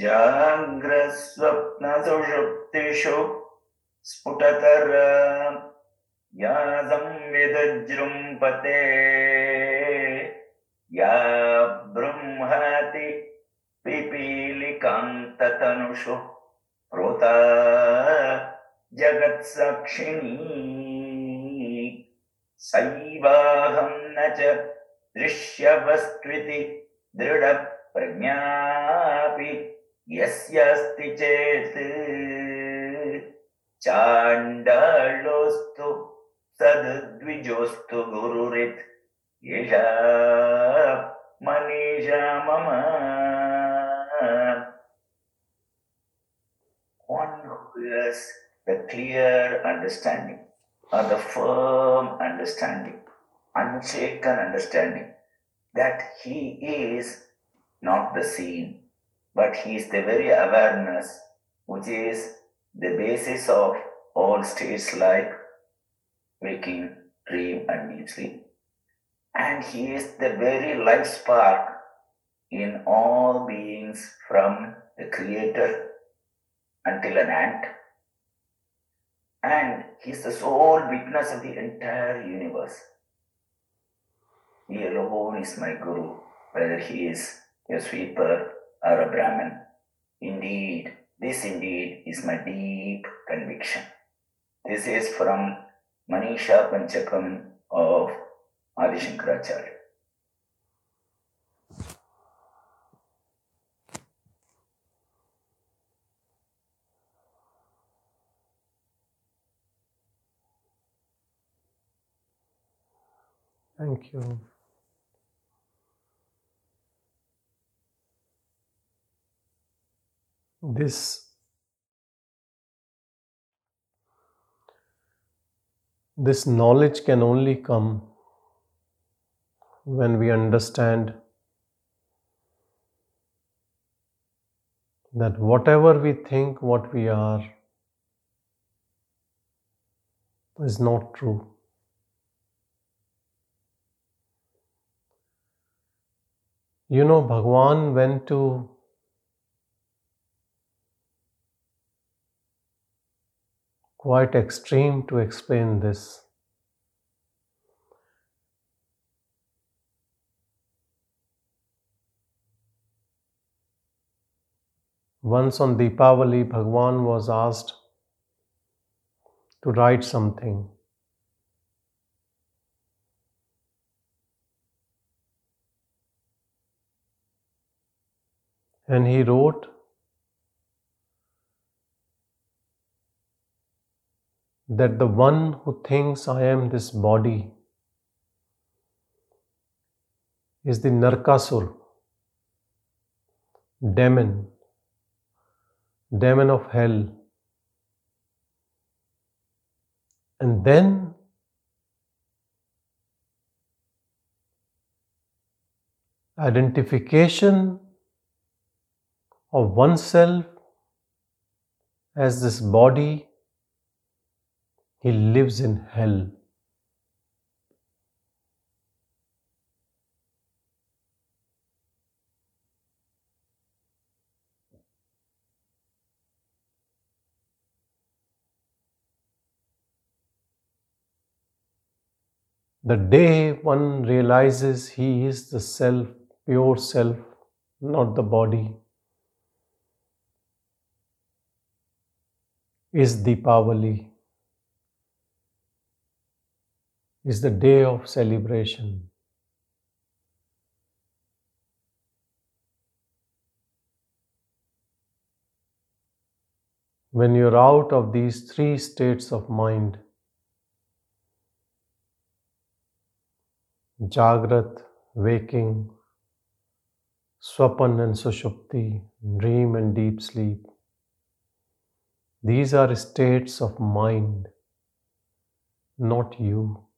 जाग्रस्वप्नसुषुप्तिषु स्फुटतर या संविदजृम्पते या बृंहति पिपीलिकान्ततनुषु प्रोता जगत्साक्षिणी। सैवाहं न च दृश्यवस्त्विति दृढप्रज्ञापि यस्यास्ति चेत् चाण्डालोऽस्तु सद्विजोऽस्तु गुरुरित् एषा मनीषा मम one who has the clear understanding or the firm understanding, unshaken understanding that he is not the seen, but he is the very awareness which is the basis of all states like waking, dream, and deep sleep. And he is the very life spark in all beings from the Creator until an ant. And he is the sole witness of the entire universe. He alone is my Guru, whether he is a sweeper or a Brahmin. Indeed, this indeed is my deep conviction. This is from Manisha Panchakam of Adi Shankaracharya. Thank you. This this knowledge can only come when we understand that whatever we think what we are is not true. You know, Bhagwan went to quite extreme to explain this. Once on Deepavali, Bhagwan was asked to write something. And he wrote that the one who thinks I am this body is the Narkasur, demon, demon of hell. And then identification of oneself as this body, he lives in hell. The day one realizes he is the self, pure self, not the body, is Deepavali, is the day of celebration. When you're out of these three states of mind, Jagrat, waking, Swapan and Sushupti, dream and deep sleep. These are states of mind, not you.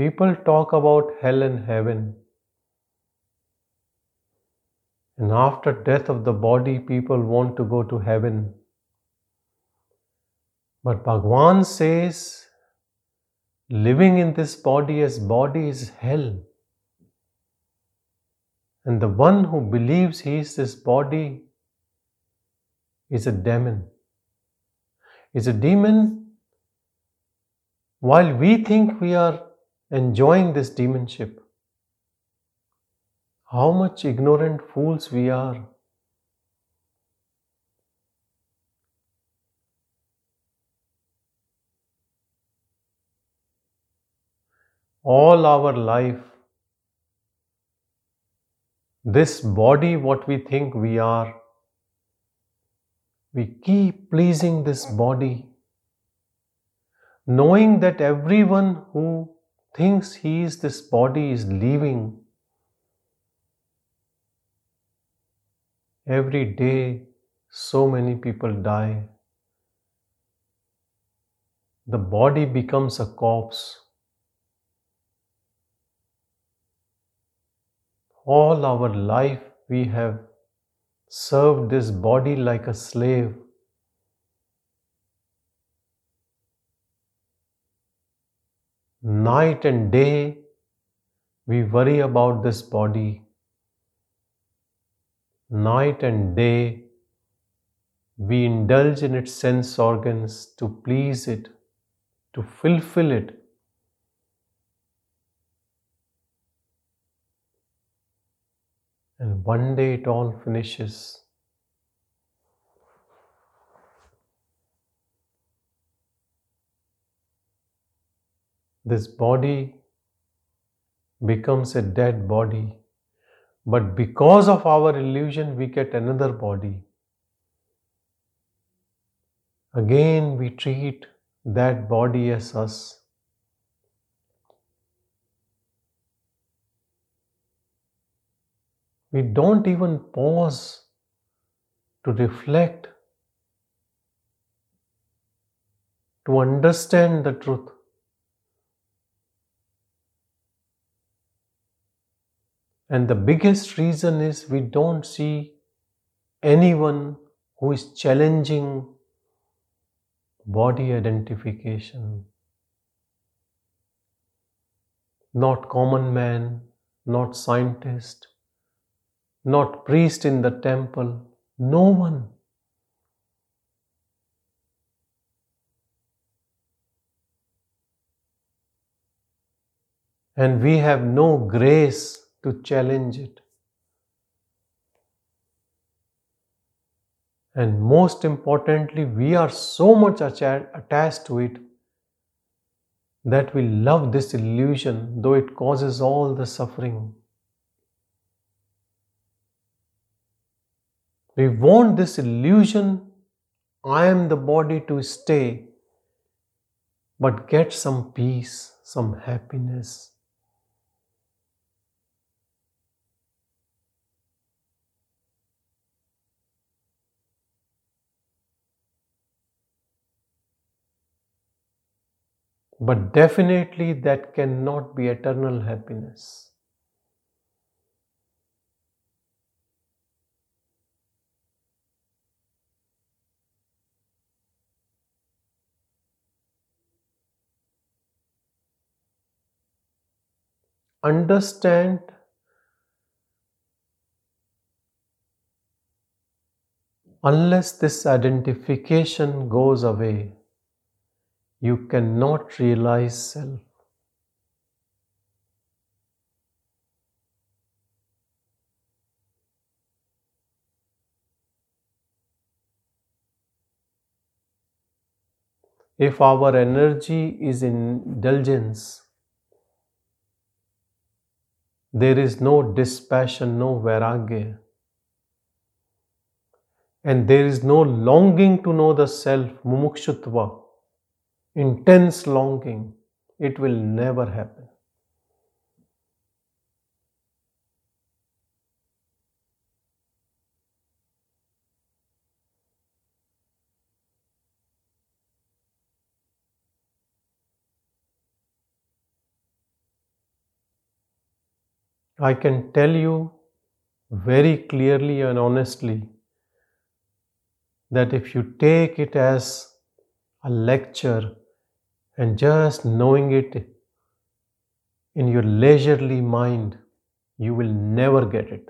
People talk about hell and heaven, And after death of the body, people want to go to heaven. But Bhagwan says, living in this body as body is hell. And the one who believes he is this body is a demon. Is a demon while we think we are enjoying this demonship. How much ignorant fools we are. All our life, this body, what we think we are, we keep pleasing this body, knowing that everyone who thinks he is this body is leaving. Every day, so many people die. The body becomes a corpse. All our life, we have served this body like a slave. Night and day, we worry about this body. Night and day, we indulge in its sense organs to please it, to fulfill it. And one day it all finishes. This body becomes a dead body, but because of our illusion, we get another body. Again, we treat that body as us. We don't even pause to reflect, to understand the truth. And the biggest reason is we don't see anyone who is challenging body identification. Not common man, not scientist, not priest in the temple, no one. And we have no grace to challenge it. And most importantly, we are so much attached to it that we love this illusion, though it causes all the suffering. We want this illusion, I am the body to stay, but get some peace, some happiness. But definitely that cannot be eternal happiness. Understand unless this identification goes away, you cannot realize self. If our energy is indulgence, there is no dispassion, no vairagya, and there is no longing to know the self, mumukshutva, intense longing, it will never happen. I can tell you very clearly and honestly that if you take it as a lecture and just knowing it in your leisurely mind, you will never get it.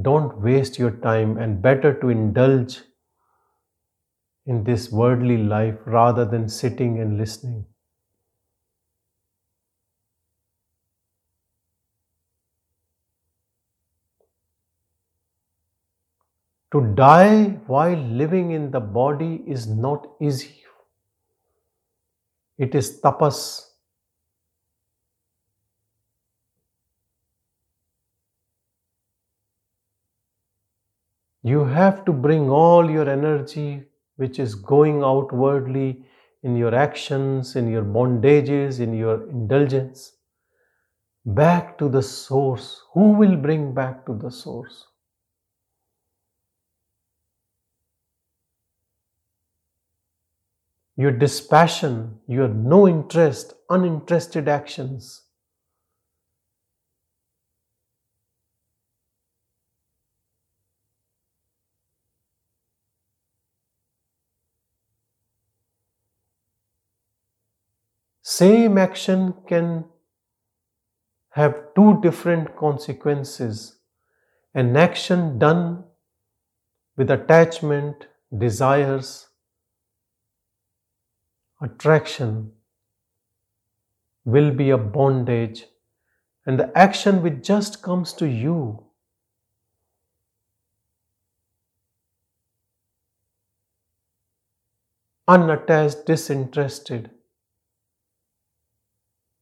Don't waste your time and better to indulge in this worldly life rather than sitting and listening. To die while living in the body is not easy. It is tapas. You have to bring all your energy, which is going outwardly in your actions, in your bondages, in your indulgence, back to the source. Who will bring back to the source? Your dispassion, your no interest, uninterested actions. Same action can have two different consequences. An action done with attachment, desires, attraction will be a bondage, and the action which just comes to you unattached, disinterested,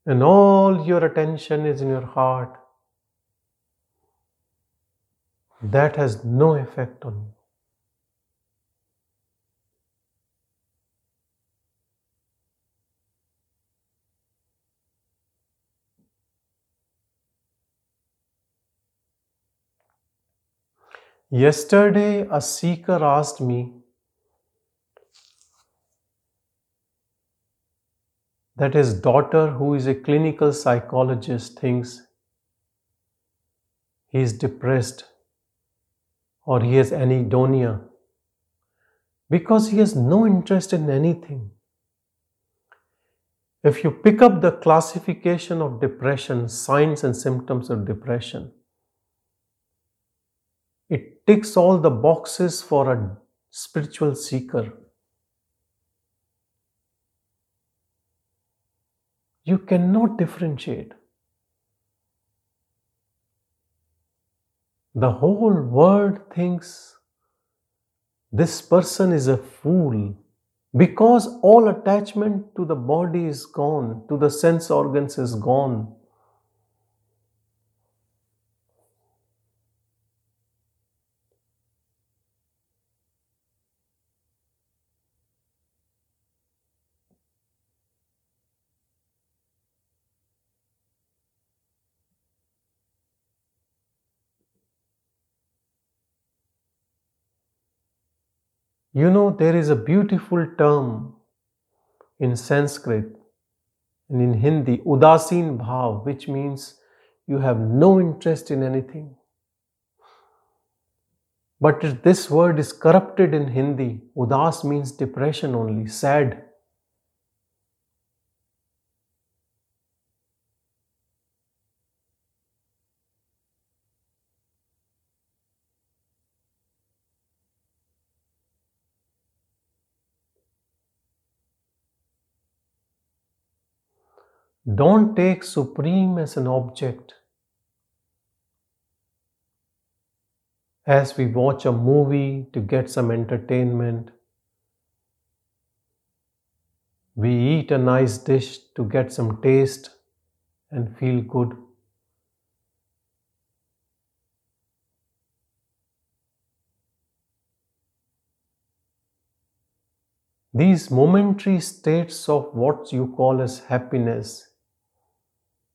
and all your attention is in your heart, that has no effect on you. Yesterday, a seeker asked me that his daughter, who is a clinical psychologist, thinks he is depressed or he has anhedonia because he has no interest in anything. If you pick up the classification of depression, signs and symptoms of depression, it ticks all the boxes for a spiritual seeker. You cannot differentiate. The whole world thinks this person is a fool because all attachment to the body is gone, to the sense organs is gone. You know, there is a beautiful term in Sanskrit and in Hindi, Udasin Bhav, which means you have no interest in anything. But this word is corrupted in Hindi. Udas means depression only, sad. Don't take Supreme as an object. As we watch a movie to get some entertainment, we eat a nice dish to get some taste and feel good. These momentary states of what you call as happiness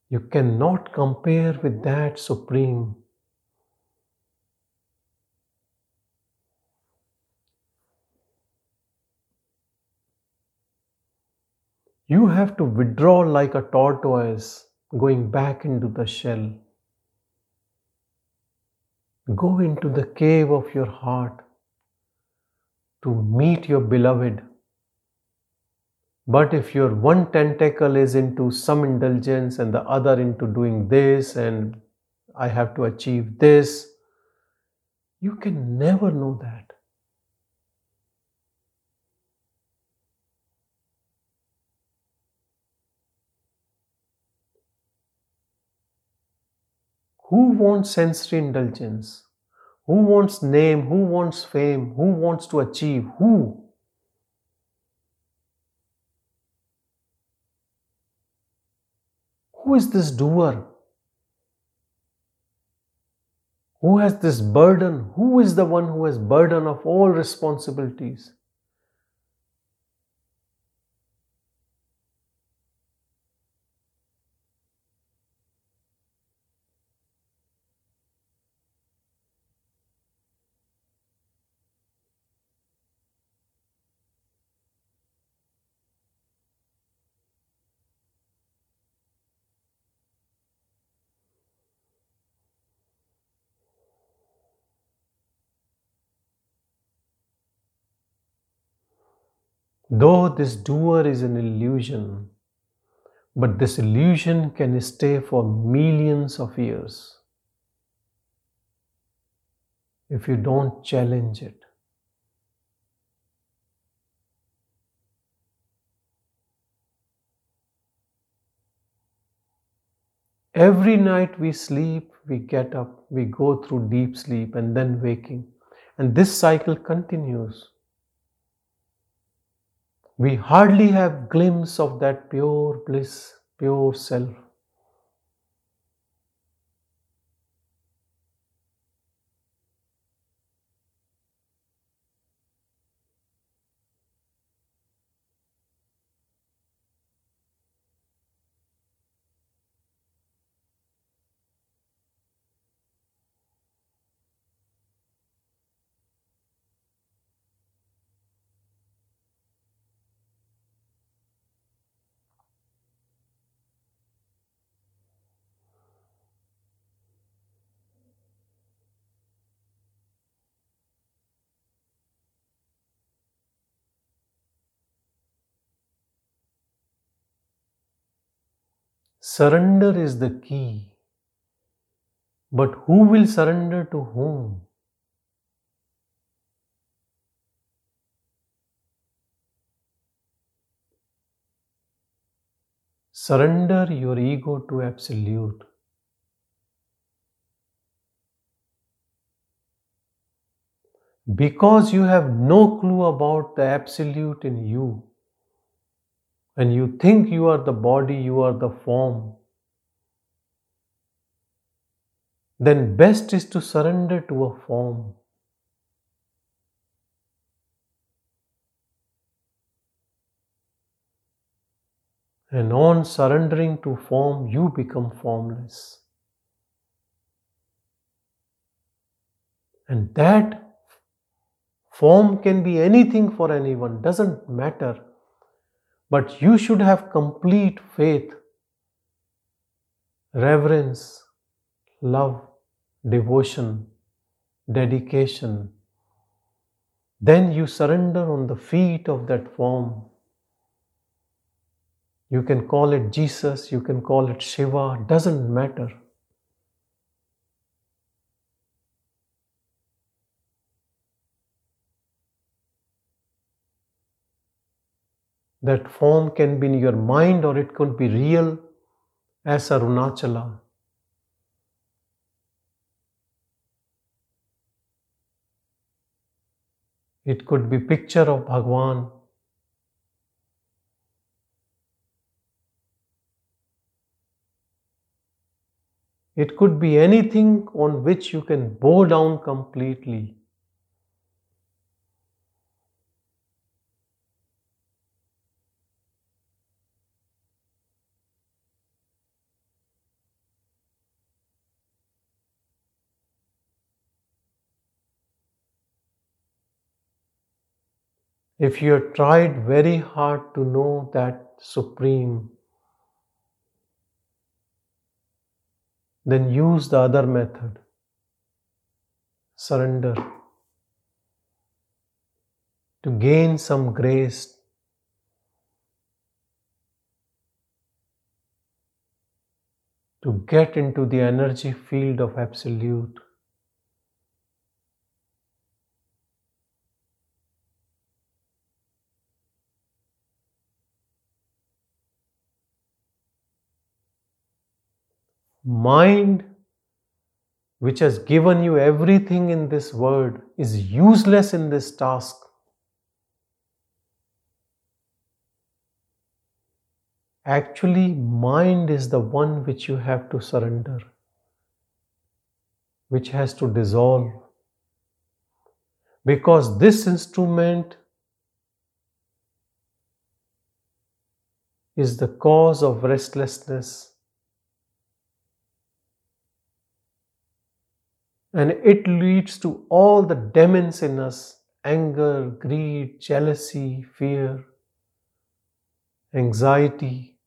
you cannot compare with that supreme. You have to withdraw like a tortoise going back into the shell. Go into the cave of your heart to meet your beloved. But if your one tentacle is into some indulgence and the other into doing this, and I have to achieve this, you can never know that. Who wants sensory indulgence? Who wants name? Who wants fame? Who wants to achieve? Who? Who is this doer? Who has this burden? Who is the one who has burden of all responsibilities? Though this doer is an illusion, but this illusion can stay for millions of years if you don't challenge it. Every night we sleep, we get up, we go through deep sleep and then waking. And this cycle continues we hardly have glimpse of that pure bliss, pure self. Surrender is the key. But who will surrender to whom? Surrender your ego to Absolute. Because you have no clue about the Absolute in you and you think you are the body, you are the form, then best is to surrender to a form. And on surrendering to form, you become formless. And that form can be anything for anyone, doesn't matter. But you should have complete faith, reverence, love, devotion, dedication. Then you surrender on the feet of that form. You can call it Jesus, you can call it Shiva, doesn't matter. That form can be in your mind or it could be real as Arunachala. It could be picture of Bhagwan. It could be anything on which you can bow down completely. If you have tried very hard to know that Supreme, then use the other method. surrender, to gain some grace, to get into the energy field of Absolute. Mind, which has given you everything in this world, is useless in this task. Actually, mind is the one which you have to surrender, which has to dissolve. Because this instrument is the cause of restlessness. And it leads to all the demons in us anger, greed, jealousy, fear, anxiety,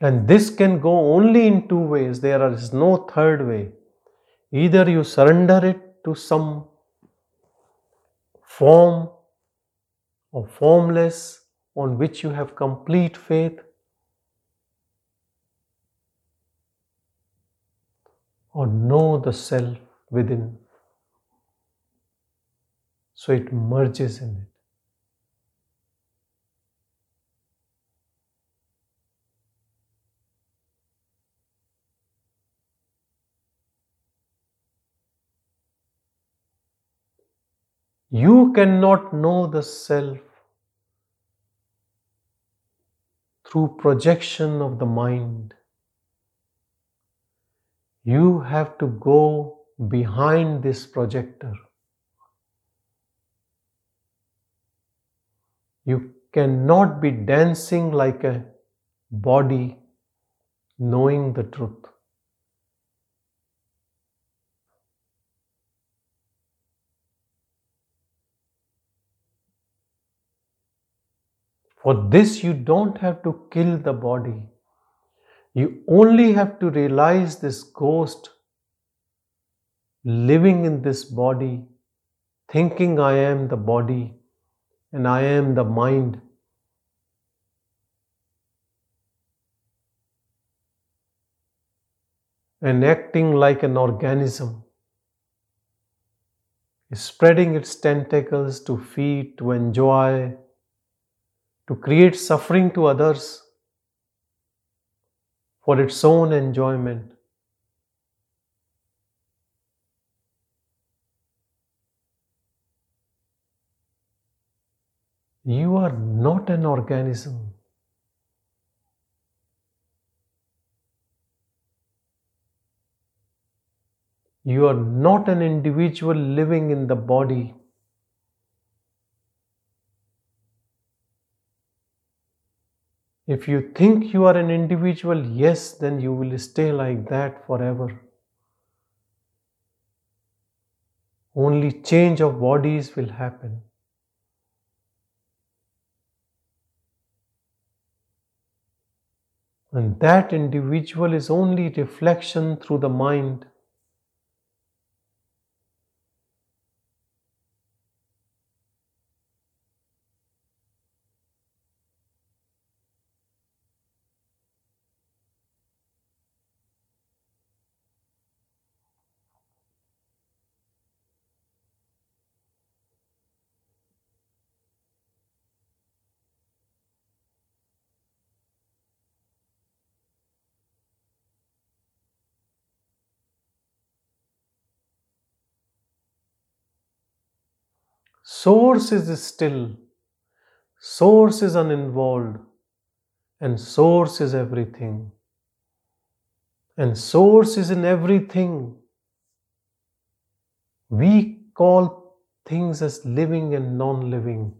And this can go only in two ways. There is no third way. Either you surrender it to some form or formless on which you have complete faith, or know the self within. So it merges in it. You cannot know the self through projection of the mind. You have to go behind this projector. You cannot be dancing like a body knowing the truth. For this, you don't have to kill the body. You only have to realize this ghost living in this body, thinking I am the body and I am the mind. And acting like an organism, spreading its tentacles to feed, to enjoy, to create suffering to others for its own enjoyment. You are not an organism. You are not an individual living in the body. If you think you are an individual, yes, then you will stay like that forever. Only change of bodies will happen. And that individual is only reflection through the mind. Source is still, Source is uninvolved, and Source is everything. And Source is in everything. We call things as living and non living.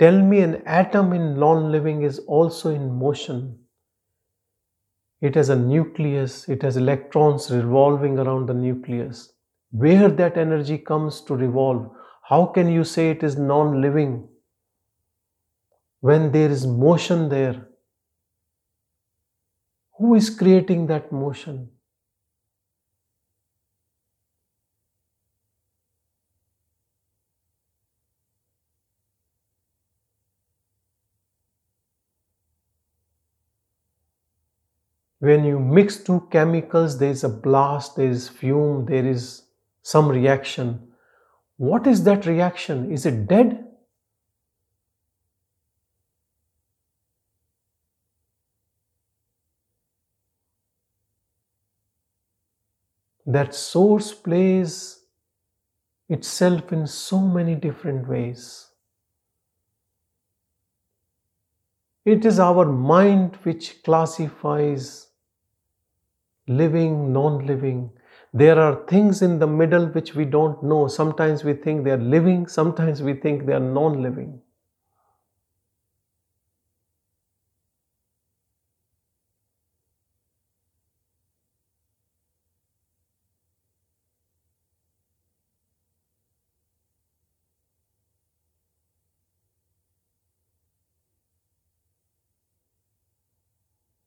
Tell me an atom in non living is also in motion. It has a nucleus, it has electrons revolving around the nucleus. Where that energy comes to revolve, How can you say it is non living when there is motion there? Who is creating that motion? when you mix two chemicals, there is a blast, there is fume, there is some reaction. What is that reaction? Is it dead? That source plays itself in so many different ways. It is our mind which classifies living, non living. There are things in the middle which we don't know. Sometimes we think they are living, sometimes we think they are non living.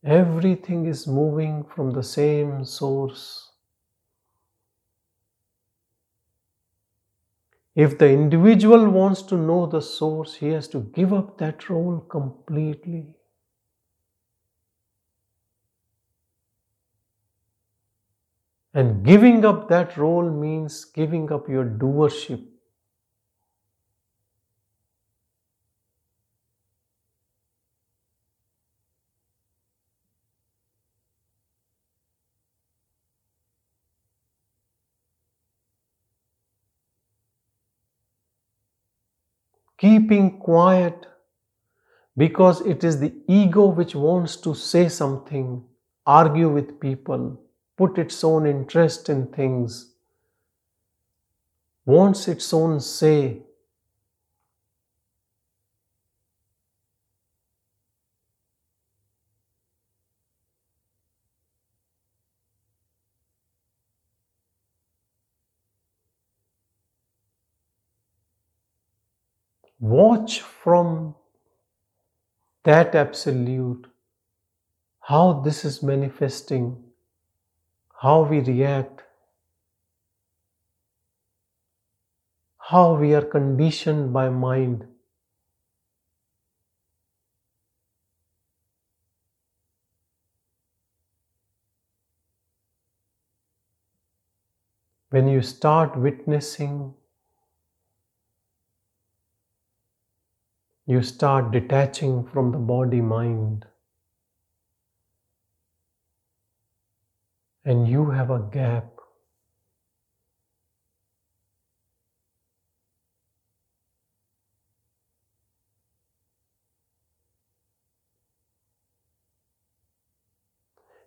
Everything is moving from the same source. If the individual wants to know the source, he has to give up that role completely. And giving up that role means giving up your doership. Keeping quiet because it is the ego which wants to say something, argue with people, put its own interest in things, wants its own say. From that absolute how this is manifesting, how we react, how we are conditioned by mind. When you start witnessing you start detaching from the body mind and you have a gap.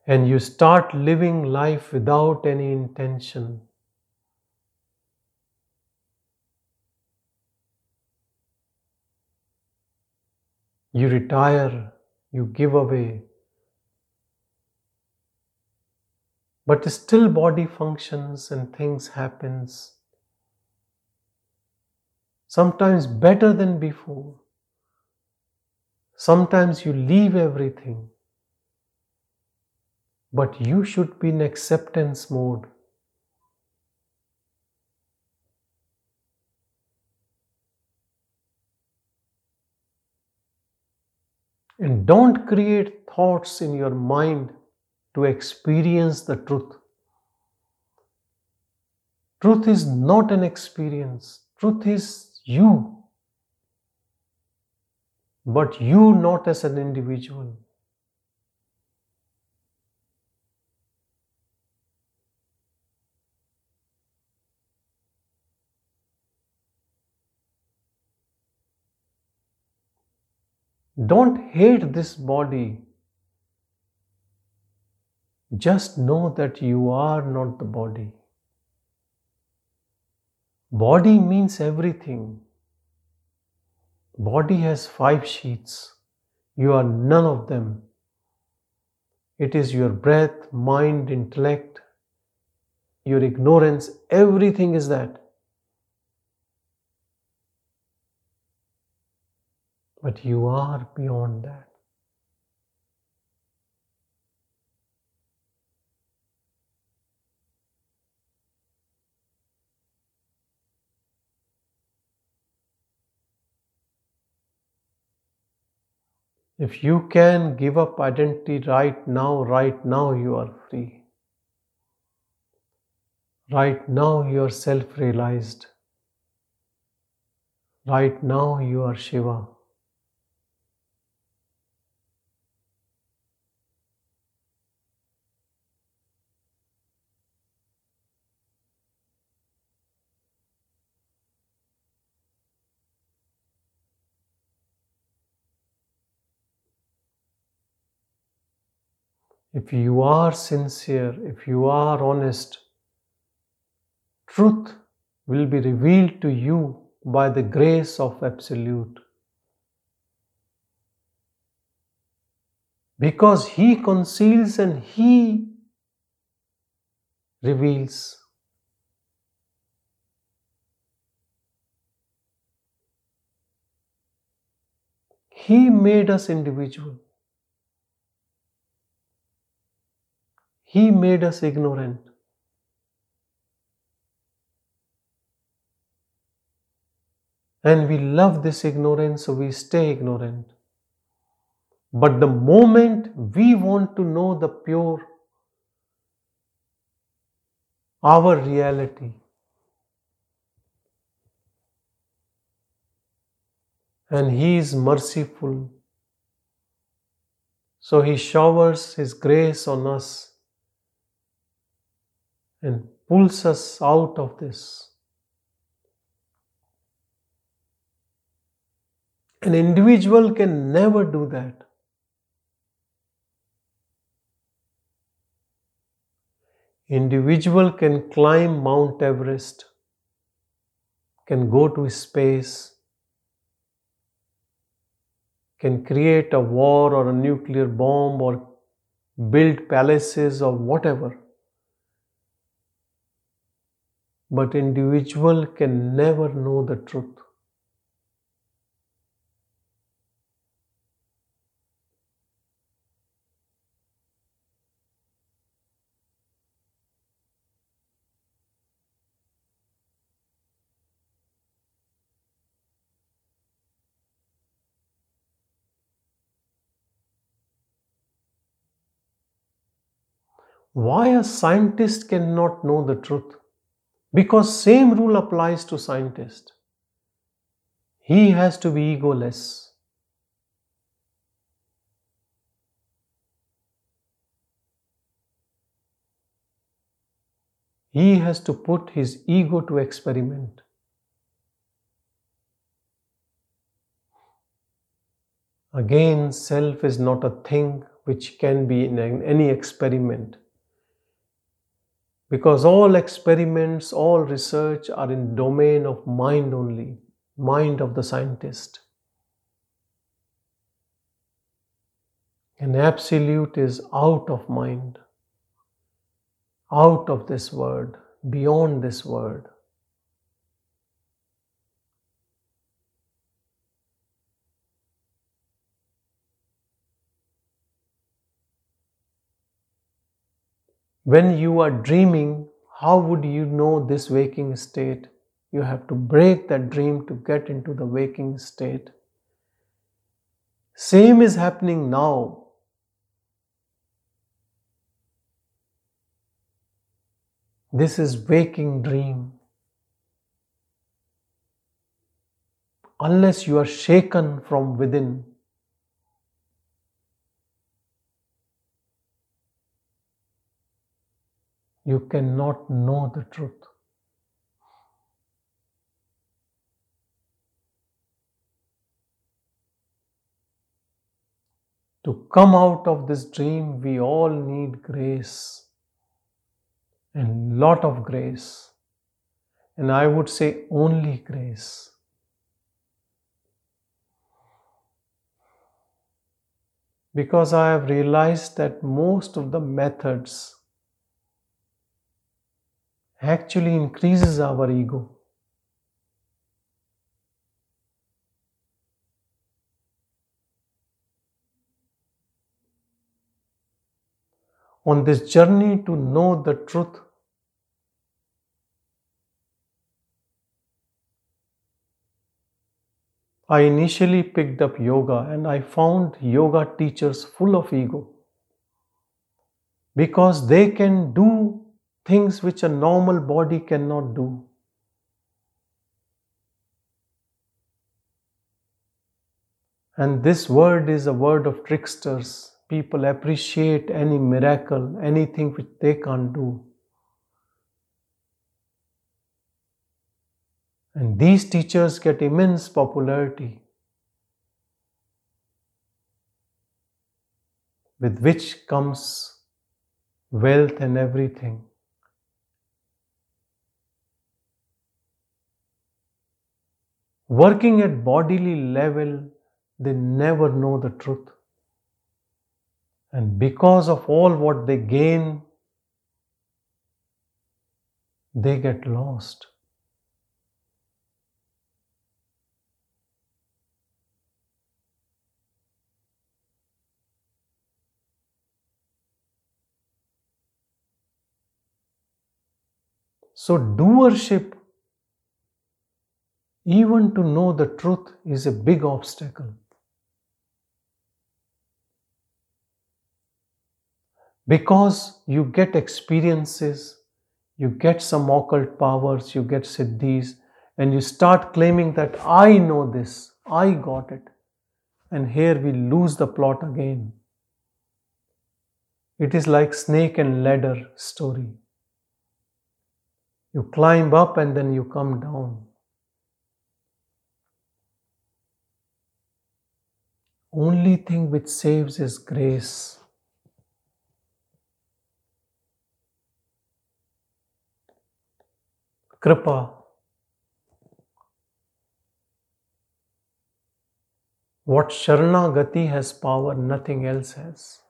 And you start living life without any intention. You retire, you give away. But still body functions and things happens. Sometimes better than before. Sometimes you leave everything. But you should be in acceptance mode. And don't create thoughts in your mind to experience the truth. Truth is not an experience, truth is you. But you not as an individual. Don't hate this body. Just know that you are not the body. Body means everything. Body has five sheets. You are none of them. It is your breath, mind, intellect, your ignorance, everything is that. But you are beyond that. If you can give up identity right now, right now you are free. Right now you are self realized. Right now you are Shiva. If you are sincere, if you are honest, truth will be revealed to you by the grace of Absolute. Because He conceals and He reveals. He made us individual. He made us ignorant. And we love this ignorance, so we stay ignorant. But the moment we want to know the pure, our reality, and He is merciful, so He showers His grace on us and pulls us out of this. An individual can never do that. Individual can climb Mount Everest, can go to space, can create a war or a nuclear bomb or build palaces or whatever. But individual can never know the truth. Why a scientist cannot know the truth? Because same rule applies to scientist. He has to be egoless. He has to put his ego to experiment. Again, self is not a thing which can be in any experiment because all experiments all research are in domain of mind only mind of the scientist. And absolute is out of mind out of this word beyond this word When you are dreaming, how would you know this waking state? You have to break that dream to get into the waking state. Same is happening now. This is waking dream. Unless you are shaken from within, you cannot know the truth. To come out of this dream, we all need grace and lot of grace. And I would say only grace. Because I have realized that most of the methods actually increases our ego. On this journey to know the truth, I initially picked up yoga and I found yoga teachers full of ego because they can do things which a normal body cannot do. And this word is a word of tricksters. People appreciate any miracle, anything which they can't do. And these teachers get immense popularity, with which comes wealth and everything. Working at bodily level, they never know the truth. And because of all what they gain, they get lost. So, doership, even to know the truth, is a big obstacle. Because you get experiences, you get some occult powers, you get siddhis, and you start claiming that I know this, I got it. And here we lose the plot again. It is like snake and ladder story. You climb up and then you come down. Only thing which saves is grace. Kripa. What Sharanagati has power, nothing else has.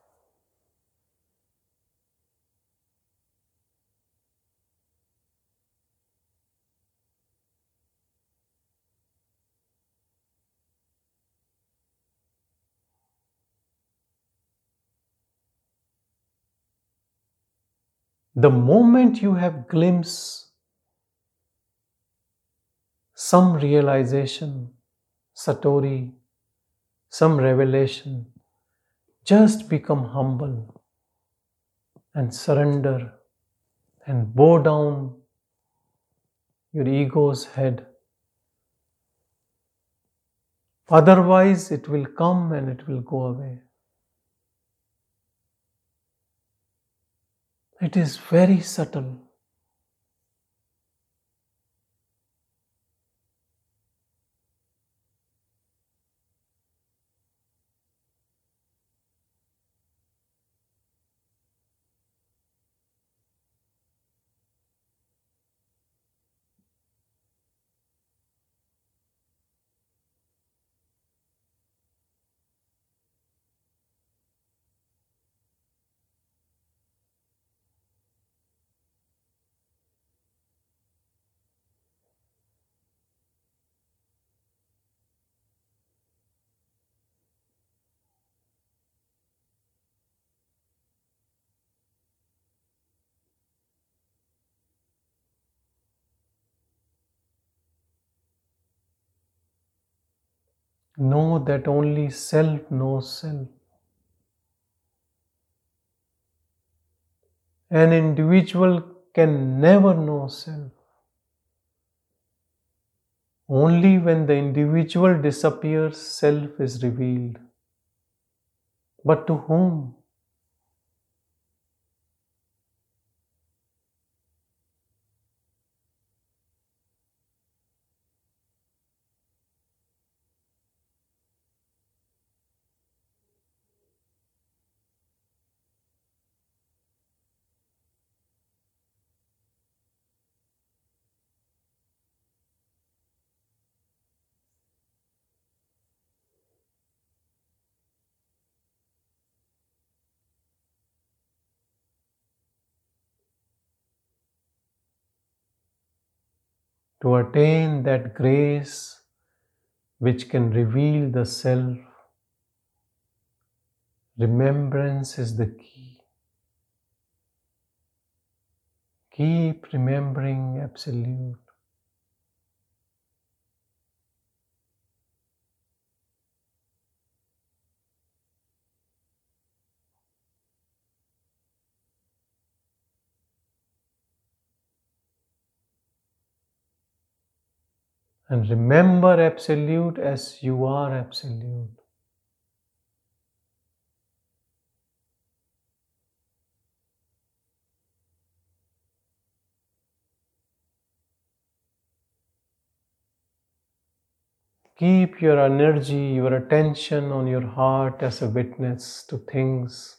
The moment you have glimpse some realization, satori, some revelation, just become humble and surrender and bow down your ego's head. Otherwise, it will come and it will go away. It is very subtle. Know that only self knows self. An individual can never know self. Only when the individual disappears, self is revealed. But to whom? to attain that grace which can reveal the self, remembrance is the key. Keep remembering Absolute. And remember Absolute as you are Absolute. Keep your energy, your attention on your heart as a witness to things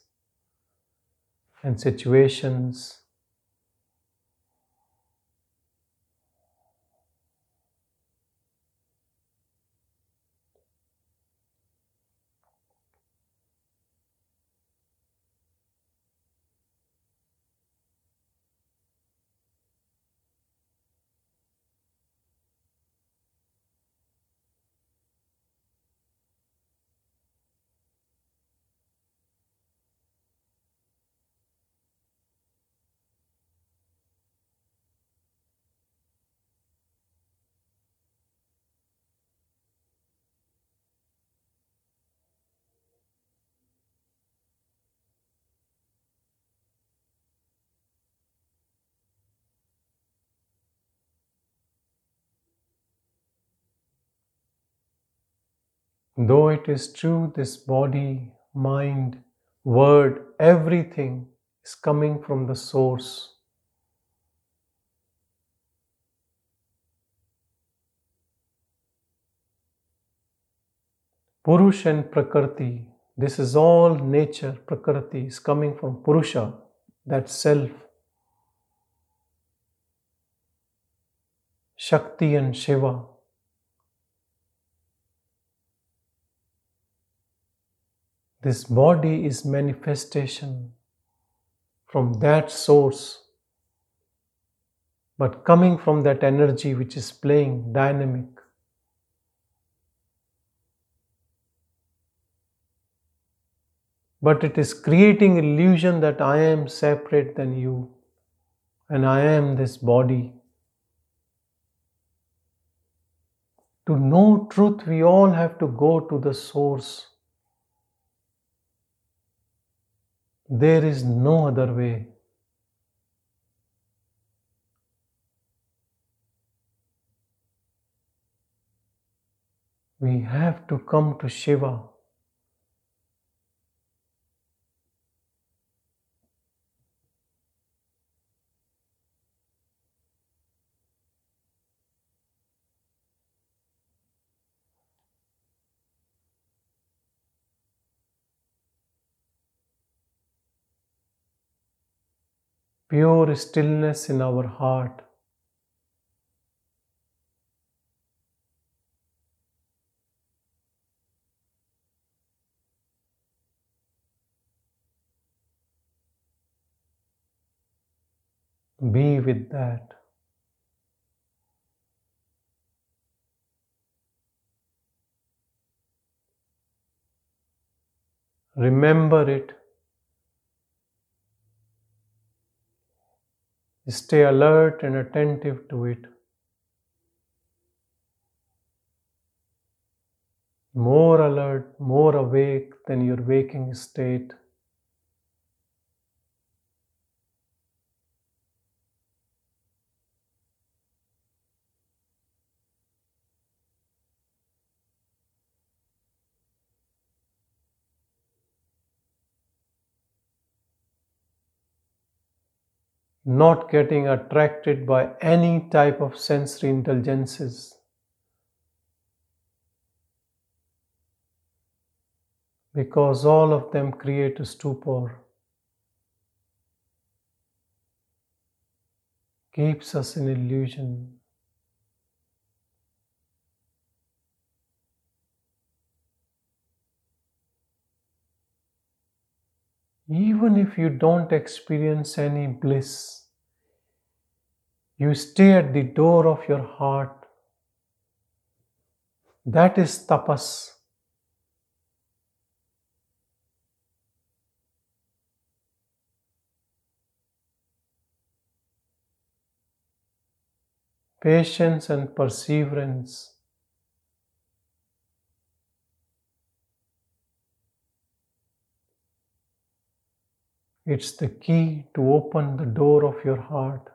and situations. Though it is true, this body, mind, word, everything is coming from the source. Purush and Prakriti, this is all nature, Prakriti is coming from Purusha, that self. Shakti and Shiva, This body is manifestation from that source, but coming from that energy which is playing dynamic. But it is creating illusion that I am separate than you and I am this body. To know truth, we all have to go to the source. There is no other way. We have to come to Shiva. Pure stillness in our heart. Be with that. Remember it Stay alert and attentive to it. More alert, more awake than your waking state. Not getting attracted by any type of sensory indulgences. Because all of them create a stupor, keeps us in illusion. Even if you don't experience any bliss, you stay at the door of your heart. That is tapas. patience and perseverance. It's the key to open the door of your heart.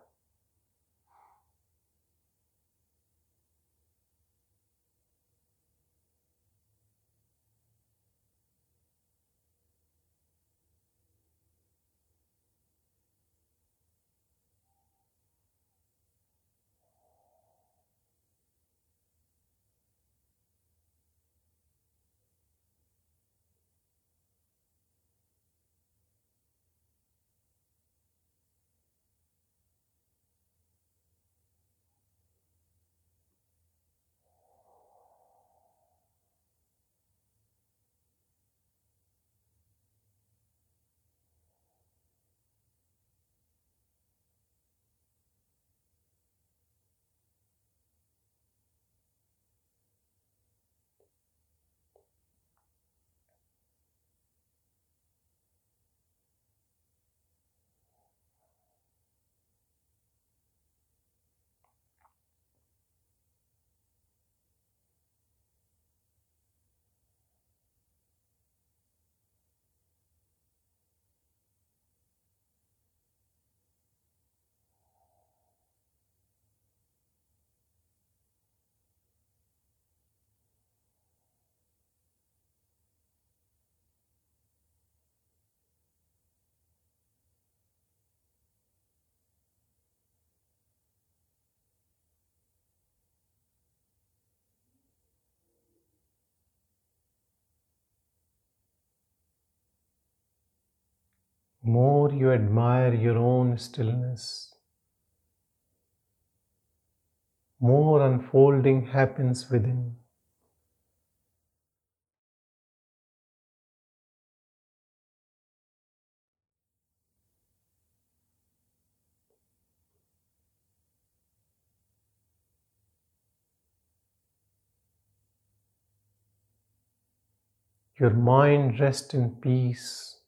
More you admire your own stillness, more unfolding happens within. Your mind rests in peace.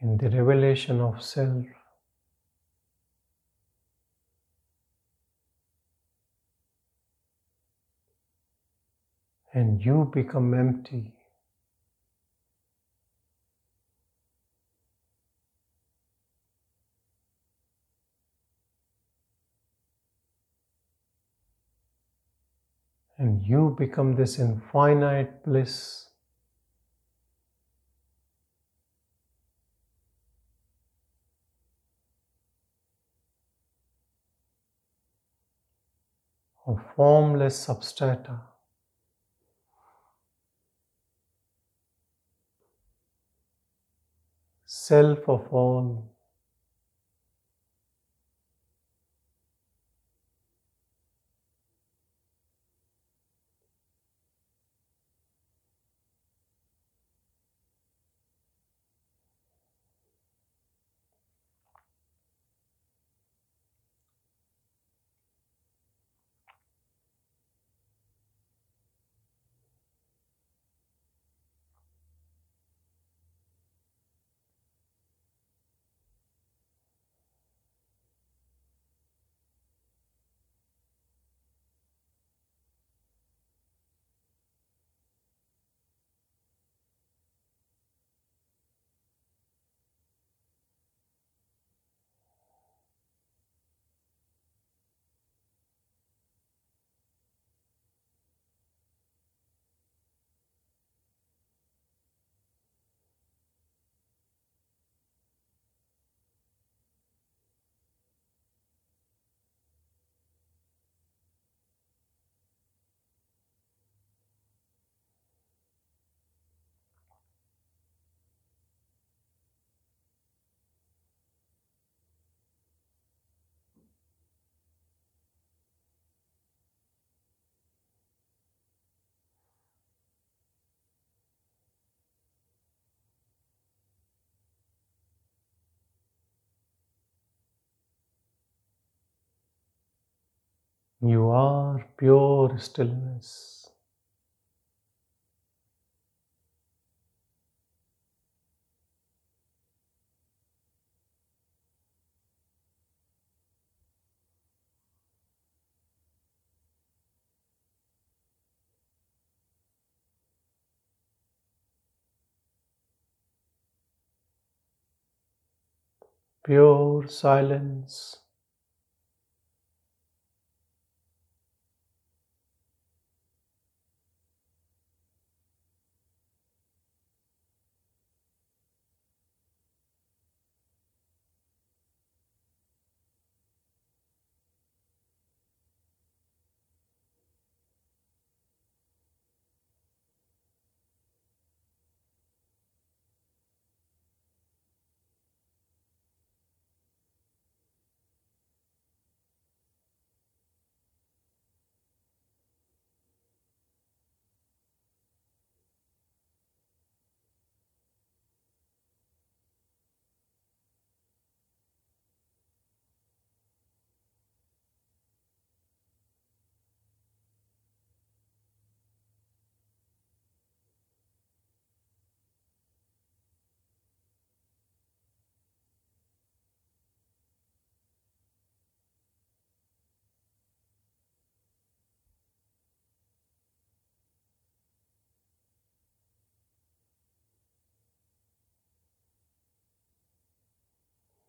In the revelation of self. And you become empty. And you become this infinite bliss. Of formless substrata. Self of all. You are pure stillness. pure silence.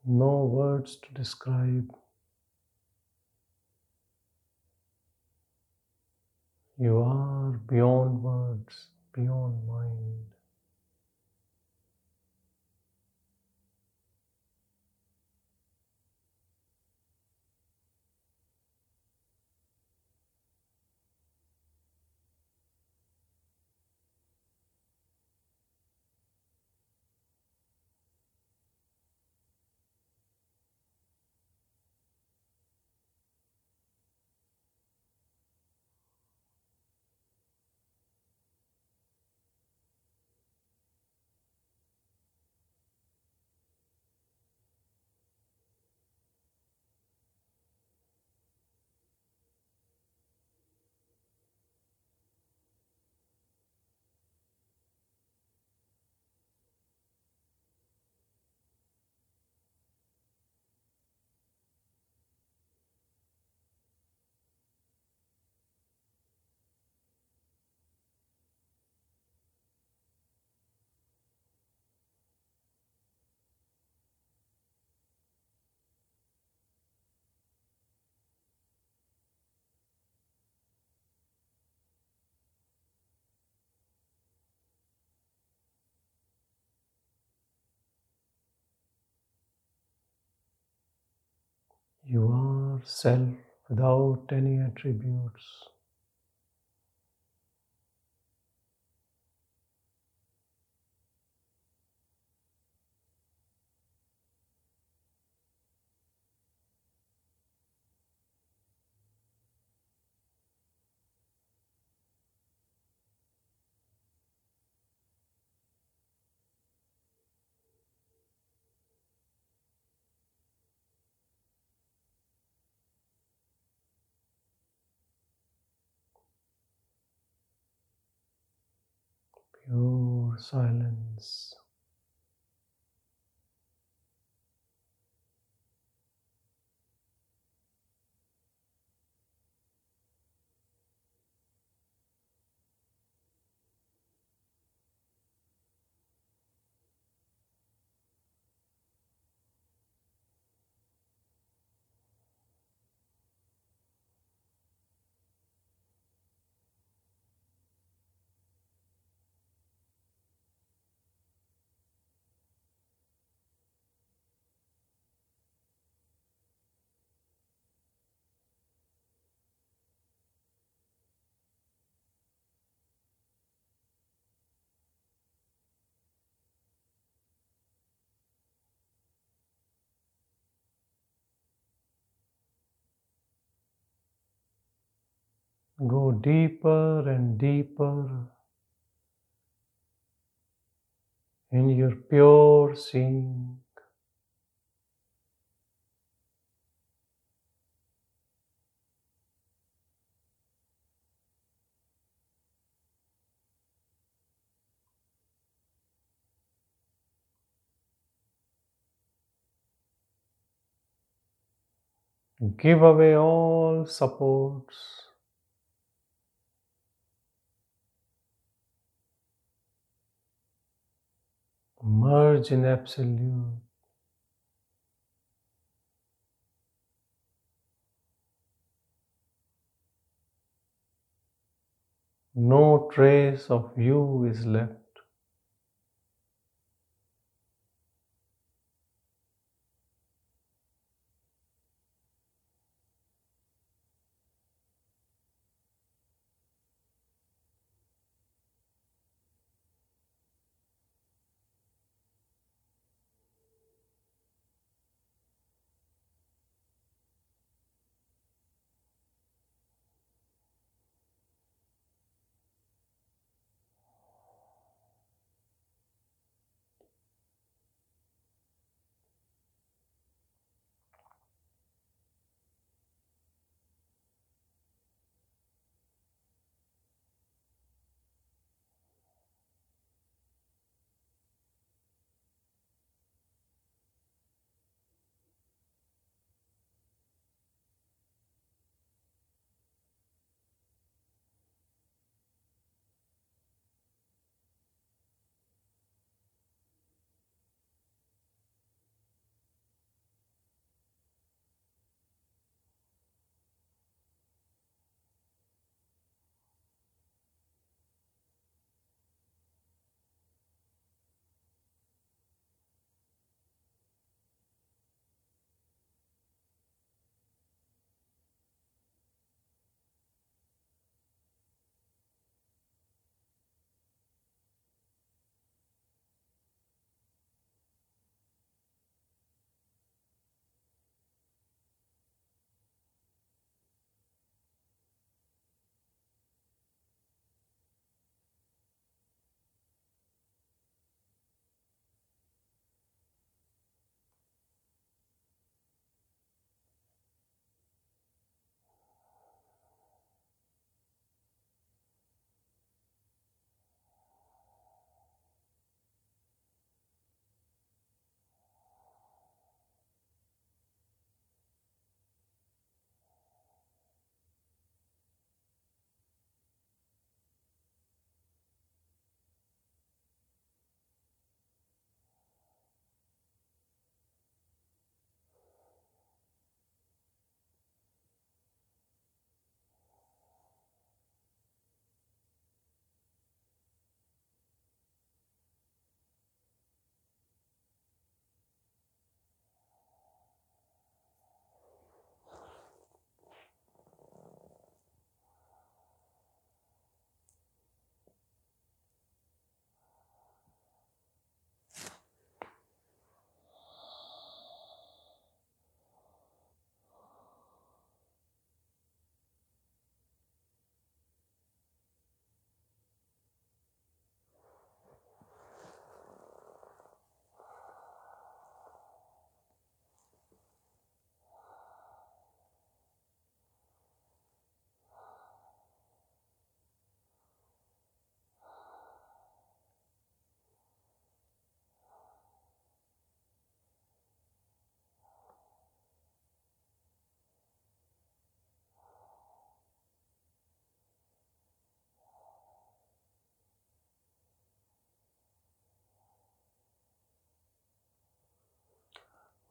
No words to describe. You are beyond words, beyond mind. You are self without any attributes. Silence. Go deeper and deeper in your pure seeing. Give away all supports. merge in absolute. No trace of you is left.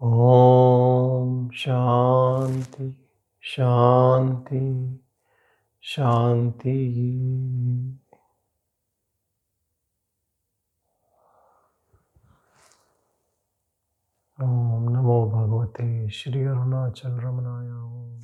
Om Shanti शांति शांति। ओम नमो भगवते श्री अरुणाचल रमनाया। ओम